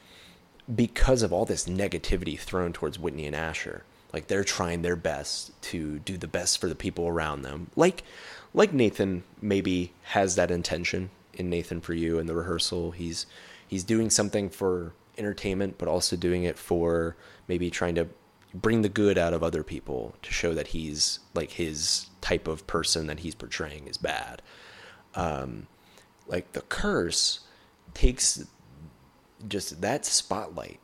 because of all this negativity thrown towards Whitney and Asher, like they're trying their best to do the best for the people around them. Like like Nathan maybe has that intention in Nathan for you in the rehearsal. He's he's doing something for entertainment, but also doing it for maybe trying to bring the good out of other people to show that he's like his type of person that he's portraying is bad. Um, like the curse takes just that spotlight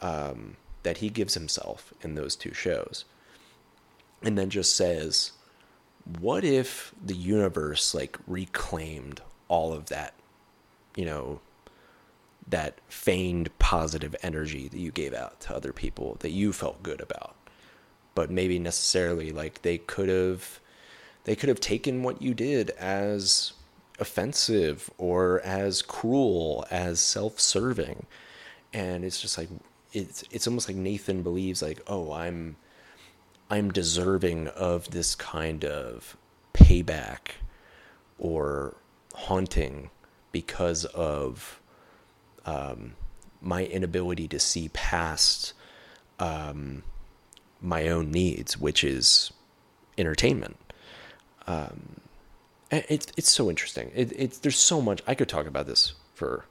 um, that he gives himself in those two shows, and then just says, "What if the universe like reclaimed all of that, you know, that feigned positive energy that you gave out to other people that you felt good about?" but maybe necessarily like they could have they could have taken what you did as offensive or as cruel as self-serving and it's just like it's it's almost like Nathan believes like oh I'm I'm deserving of this kind of payback or haunting because of um, my inability to see past um, my own needs, which is entertainment. Um, it's it's so interesting. It, it's there's so much I could talk about this for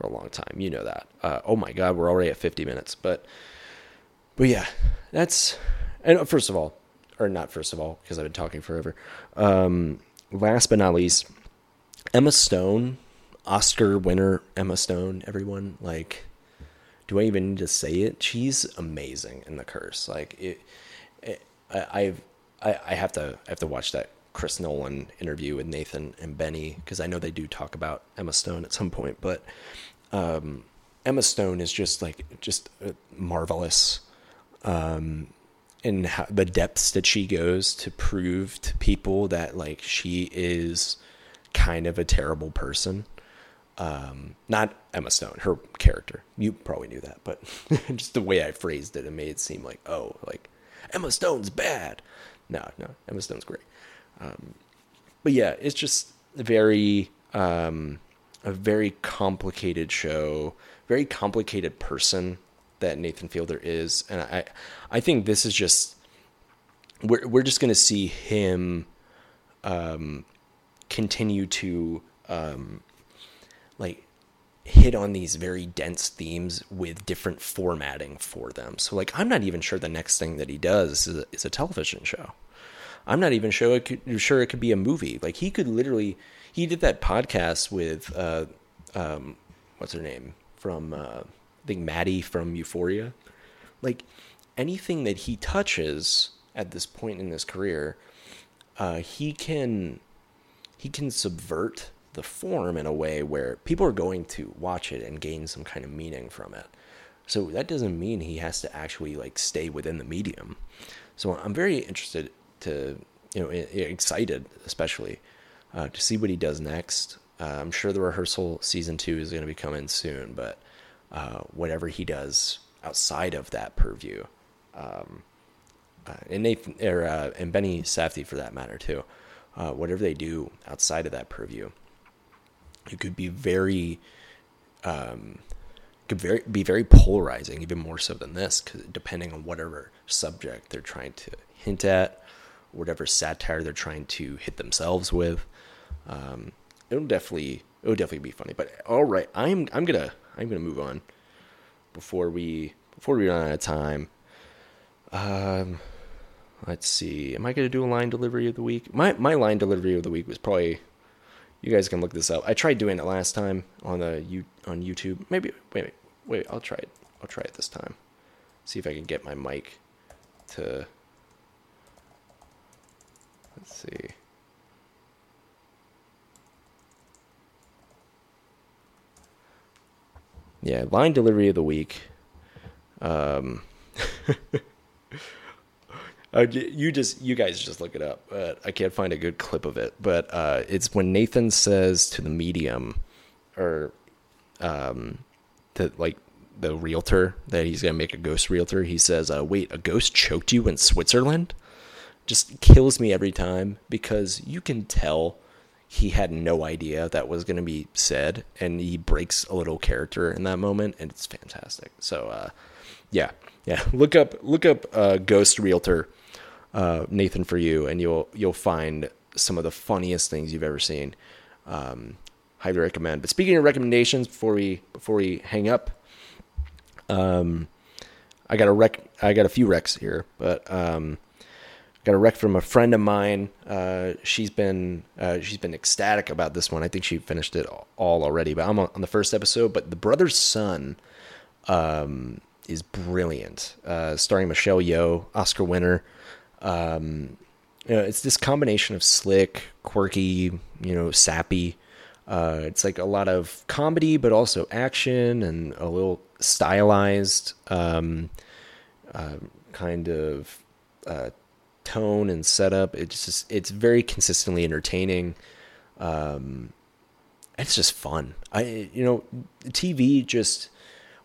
for a long time. You know that. Uh, oh my God, we're already at 50 minutes. But but yeah, that's and first of all, or not first of all, because I've been talking forever. Um, last but not least, Emma Stone, Oscar winner Emma Stone. Everyone like, do I even need to say it? She's amazing in The Curse. Like it, it I, I've I, I have to I have to watch that Chris Nolan interview with Nathan and Benny because I know they do talk about Emma Stone at some point, but um, Emma Stone is just like just uh, marvelous um, in how, the depths that she goes to prove to people that like she is kind of a terrible person. Um, not Emma Stone, her character. You probably knew that, but <laughs> just the way I phrased it, it made it seem like, oh, like Emma Stone's bad. No, no, Emma Stone's great. Um, but yeah, it's just very um, a very complicated show, very complicated person that Nathan Fielder is, and I I think this is just we're we're just gonna see him um, continue to um, like hit on these very dense themes with different formatting for them. So like I'm not even sure the next thing that he does is a, is a television show. I'm not even sure it could, sure it could be a movie. Like he could literally he did that podcast with uh, um, what's her name from uh, I think Maddie from Euphoria. Like anything that he touches at this point in his career, uh, he can he can subvert the form in a way where people are going to watch it and gain some kind of meaning from it. So that doesn't mean he has to actually like stay within the medium. So I'm very interested to you know excited especially uh, to see what he does next. Uh, I'm sure the rehearsal season two is going to be coming soon, but uh, whatever he does outside of that purview, um, uh, and Nathan or uh, and Benny Safdie for that matter too, uh, whatever they do outside of that purview, it could be very, um, could very be very polarizing, even more so than this, depending on whatever subject they're trying to hint at, whatever satire they're trying to hit themselves with. Um, it'll definitely it'll definitely be funny. But all right, I'm I'm gonna I'm gonna move on before we before we run out of time. Um, let's see. Am I gonna do a line delivery of the week? My my line delivery of the week was probably. You guys can look this up. I tried doing it last time on the you on YouTube. Maybe wait wait wait. I'll try it. I'll try it this time. See if I can get my mic to. Let's see. Yeah, line delivery of the week. Um, <laughs> uh, you just you guys just look it up, but I can't find a good clip of it. But uh, it's when Nathan says to the medium, or um, to like the realtor that he's gonna make a ghost realtor. He says, uh, "Wait, a ghost choked you in Switzerland?" Just kills me every time because you can tell he had no idea that was going to be said and he breaks a little character in that moment and it's fantastic. So uh, yeah yeah. <laughs> Look up look up uh, ghost realtor uh, nathan for you and you'll you'll find some of the funniest things you've ever seen. Um, highly recommend. But speaking of recommendations before we before we hang up um, i got a rec i got a few recs here but um, got a rec from a friend of mine. Uh, she's been uh, she's been ecstatic about this one. I think she finished it all already, but I'm on the first episode. But the Brothers Sun um, is brilliant, uh, starring Michelle Yeoh, Oscar winner. Um, you know, it's this combination of slick, quirky, you know, sappy. Uh, it's like a lot of comedy, but also action and a little stylized, um, uh, kind of uh, tone and setup. It's just it's very consistently entertaining. Um, it's just fun. I you know TV just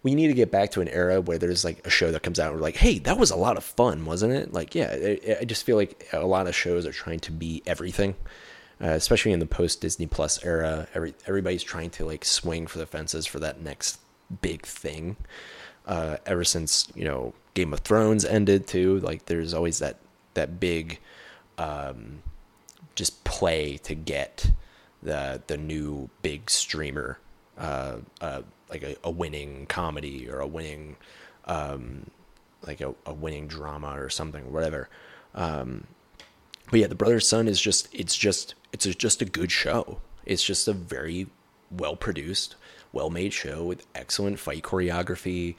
we need to get back to an era where there's like a show that comes out and we're like, hey, that was a lot of fun, wasn't it? Like, yeah, I, I just feel like a lot of shows are trying to be everything, uh, especially in the post Disney Plus era. Every everybody's trying to like swing for the fences for that next big thing. Uh, ever since you know Game of Thrones ended too, like there's always that that big, um, just play to get the the new big streamer, uh, uh, like a, a, winning comedy or a winning, um, like a, a, winning drama or something, whatever. Um, but yeah, the Brothers Sun is just it's just it's just a good show. It's just a very well produced, well made show with excellent fight choreography,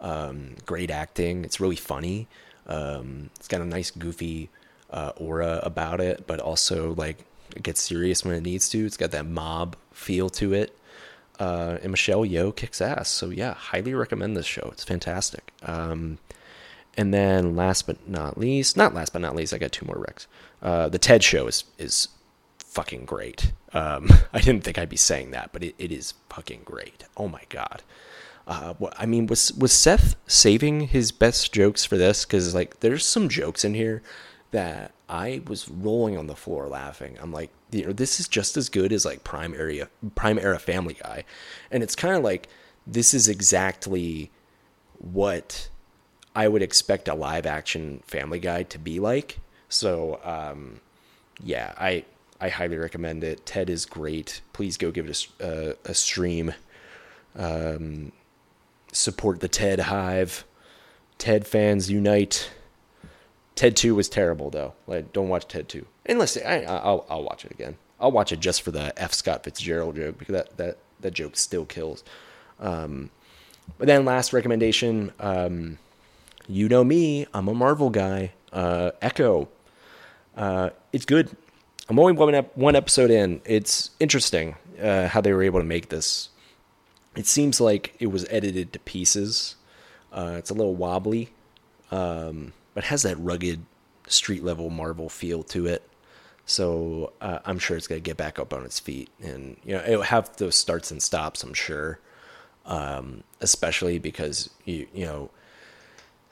um, great acting. It's really funny. Um, it's got a nice goofy uh, aura about it, but also like it gets serious when it needs to. It's got that mob feel to it. Uh, and Michelle Yeoh kicks ass. So yeah, highly recommend this show. It's fantastic. Um, and then last but not least, not last but not least, I got two more recs. Uh, the TED show is is fucking great. Um, <laughs> I didn't think I'd be saying that, but it, it is fucking great. Oh my god. Uh, I mean, was was Seth saving his best jokes for this? Because like, there's some jokes in here that I was rolling on the floor laughing. I'm like, you know, this is just as good as like Prime Area, Prime Era Family Guy, and it's kind of like this is exactly what I would expect a live action Family Guy to be like. So, um, yeah, I I highly recommend it. Ted is great. Please go give it a, uh, a stream. Um, support the Ted Hive. Ted fans unite. Ted Two was terrible though. Like, don't watch Ted Two unless I, I'll I'll watch it again. I'll watch it just for the F. Scott Fitzgerald joke because that that that joke still kills. Um, but then last recommendation, um, you know me, I'm a Marvel guy. Uh, Echo, uh, it's good. I'm only one ep- one episode in. It's interesting uh, how they were able to make this. It seems like it was edited to pieces. Uh, it's a little wobbly. Um, but has that rugged street level Marvel feel to it. So uh, I'm sure it's going to get back up on its feet, and you know it'll have those starts and stops. I'm sure, um, especially because you you know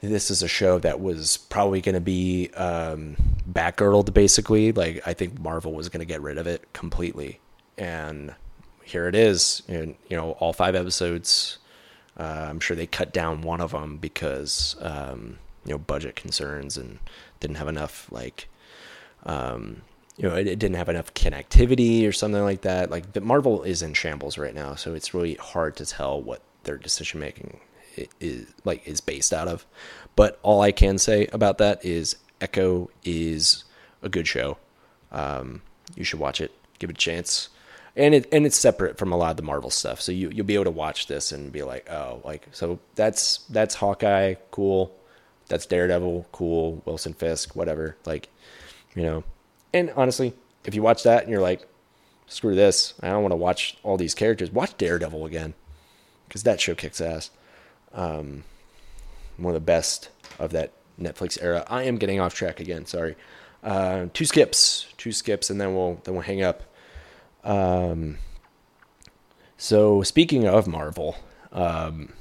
this is a show that was probably going to be um, basically. Like I think Marvel was going to get rid of it completely, and here it is. And you know all five episodes. Uh, I'm sure they cut down one of them because um, you know budget concerns and didn't have enough like um, you know it, it, didn't have enough connectivity or something like that like the marvel is in shambles right now so it's really hard to tell what their decision making is like is based out of but all i can say about that is echo is a good show um, you should watch it give it a chance and it and it's separate from a lot of the Marvel stuff. So you you'll be able to watch this and be like, oh, like so that's that's Hawkeye, cool that's Daredevil, cool, Wilson Fisk, whatever. Like, you know. And honestly, if you watch that and you're like, screw this, I don't want to watch all these characters, watch Daredevil again. Because that show kicks ass. Um, one of the best of that Netflix era. I am getting off track again, sorry. Uh, two skips, two skips, and then we'll then we'll hang up. Um, so speaking of Marvel, um,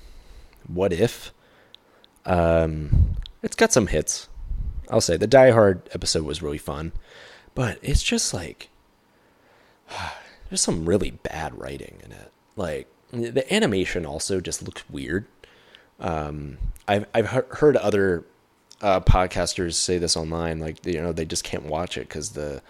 what if um, it's got some hits. I'll say the Die Hard episode was really fun, but it's just like <sighs> there's some really bad writing in it. Like the animation also just looks weird. Um, I've I've heard other uh, podcasters say this online, like you know they just can't watch it because the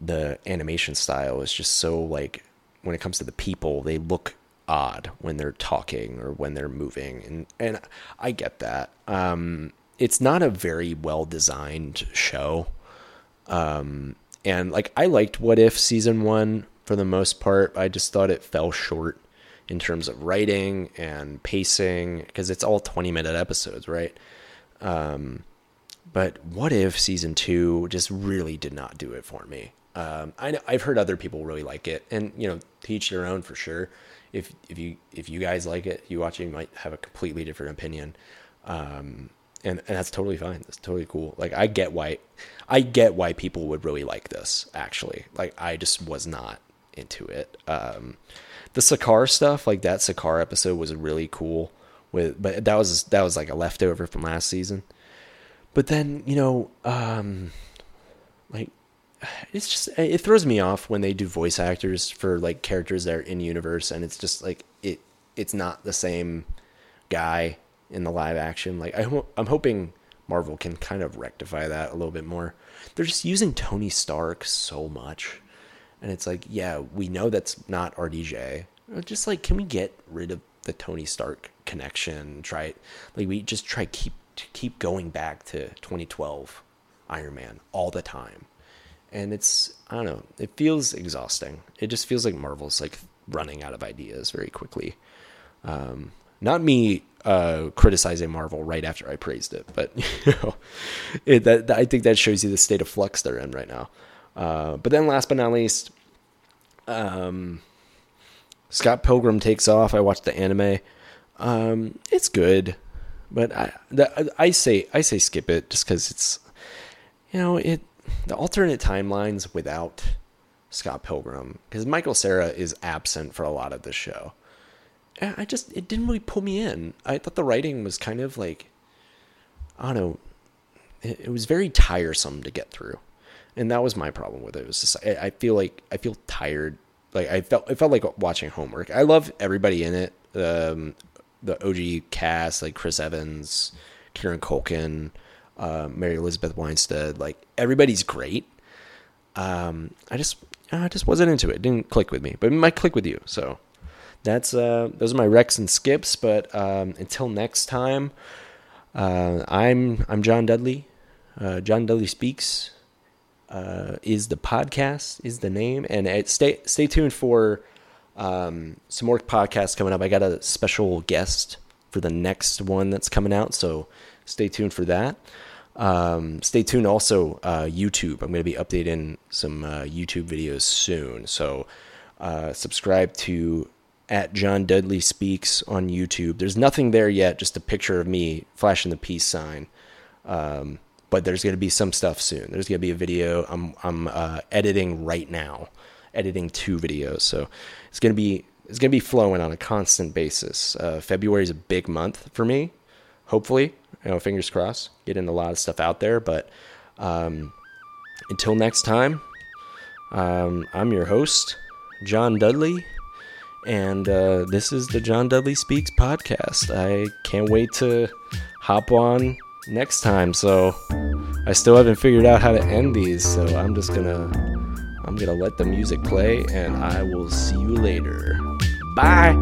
the animation style is just so like when it comes to the people they look odd when they're talking or when they're moving and and I get that. Um, it's not a very well designed show. Um, and like I liked What If season 1 for the most part. I just thought it fell short in terms of writing and pacing because it's all 20 minute episodes, right? Um, but What If season 2 just really did not do it for me. Um, I I've heard other people really like it, and you know, teach their own for sure if if you if you guys like it, you watching might have a completely different opinion. Um, and, and that's totally fine. That's totally cool. Like I get why I get why people would really like this actually. Like I just was not into it. Um, the Sakaar stuff, like that Sakaar episode was really cool with but that was that was like a leftover from last season. But then, you know, um like it's just it throws me off when they do voice actors for like characters that are in universe and it's just like it it's not the same guy in the live action. Like I ho- I'm hoping Marvel can kind of rectify that a little bit more. They're just using Tony Stark so much. And it's like, yeah, we know that's not RDJ. Uh, just like, can we get rid of the Tony Stark connection? Try it. Like, we just try keep keep going back to 2012 Iron Man all the time. And it's, I don't know, it feels exhausting. It just feels like Marvel's like running out of ideas very quickly. Um, not me uh, criticizing Marvel right after I praised it, but <laughs> you know, it, that, I think that shows you the state of flux they're in right now. Uh, but then, last but not least, um, Scott Pilgrim takes off. I watched the anime. Um, it's good, but I the, I say I say skip it just because it's you know it the alternate timelines without Scott Pilgrim because Michael Cera is absent for a lot of the show. I just it didn't really pull me in. I thought the writing was kind of like I don't know. It, it was very tiresome to get through, and that was my problem with it. It was just I, I feel like I feel tired. Like I felt it felt like watching homework. I love everybody in it. Um, the OG cast like Chris Evans, Kieran Culkin, uh, Mary Elizabeth Winstead. Like everybody's great. Um, I just I just wasn't into it. it. Didn't click with me, but it might click with you. So that's uh, those are my recs and skips. But um, until next time, uh, I'm I'm John Dudley. Uh, John Dudley speaks uh, is the podcast is the name, and uh, stay stay tuned for um, some more podcasts coming up. I got a special guest for the next one that's coming out, so stay tuned for that. Um, stay tuned also uh, YouTube. I'm going to be updating some uh, YouTube videos soon, so uh, subscribe to at John Dudley Speaks on YouTube. There's nothing there yet, just a picture of me flashing the peace sign. Um, but there's going to be some stuff soon. There's going to be a video I'm I'm uh, editing right now, editing two videos. So it's going to be it's going to be flowing on a constant basis. Uh, February is a big month for me. Hopefully, you know, fingers crossed, getting a lot of stuff out there. But um, until next time, um, I'm your host, John Dudley and uh, this is the John Dudley Speaks podcast. I can't wait to hop on next time. So I still haven't figured out how to end these, so I'm just gonna I'm gonna let the music play, and I will see you later. Bye.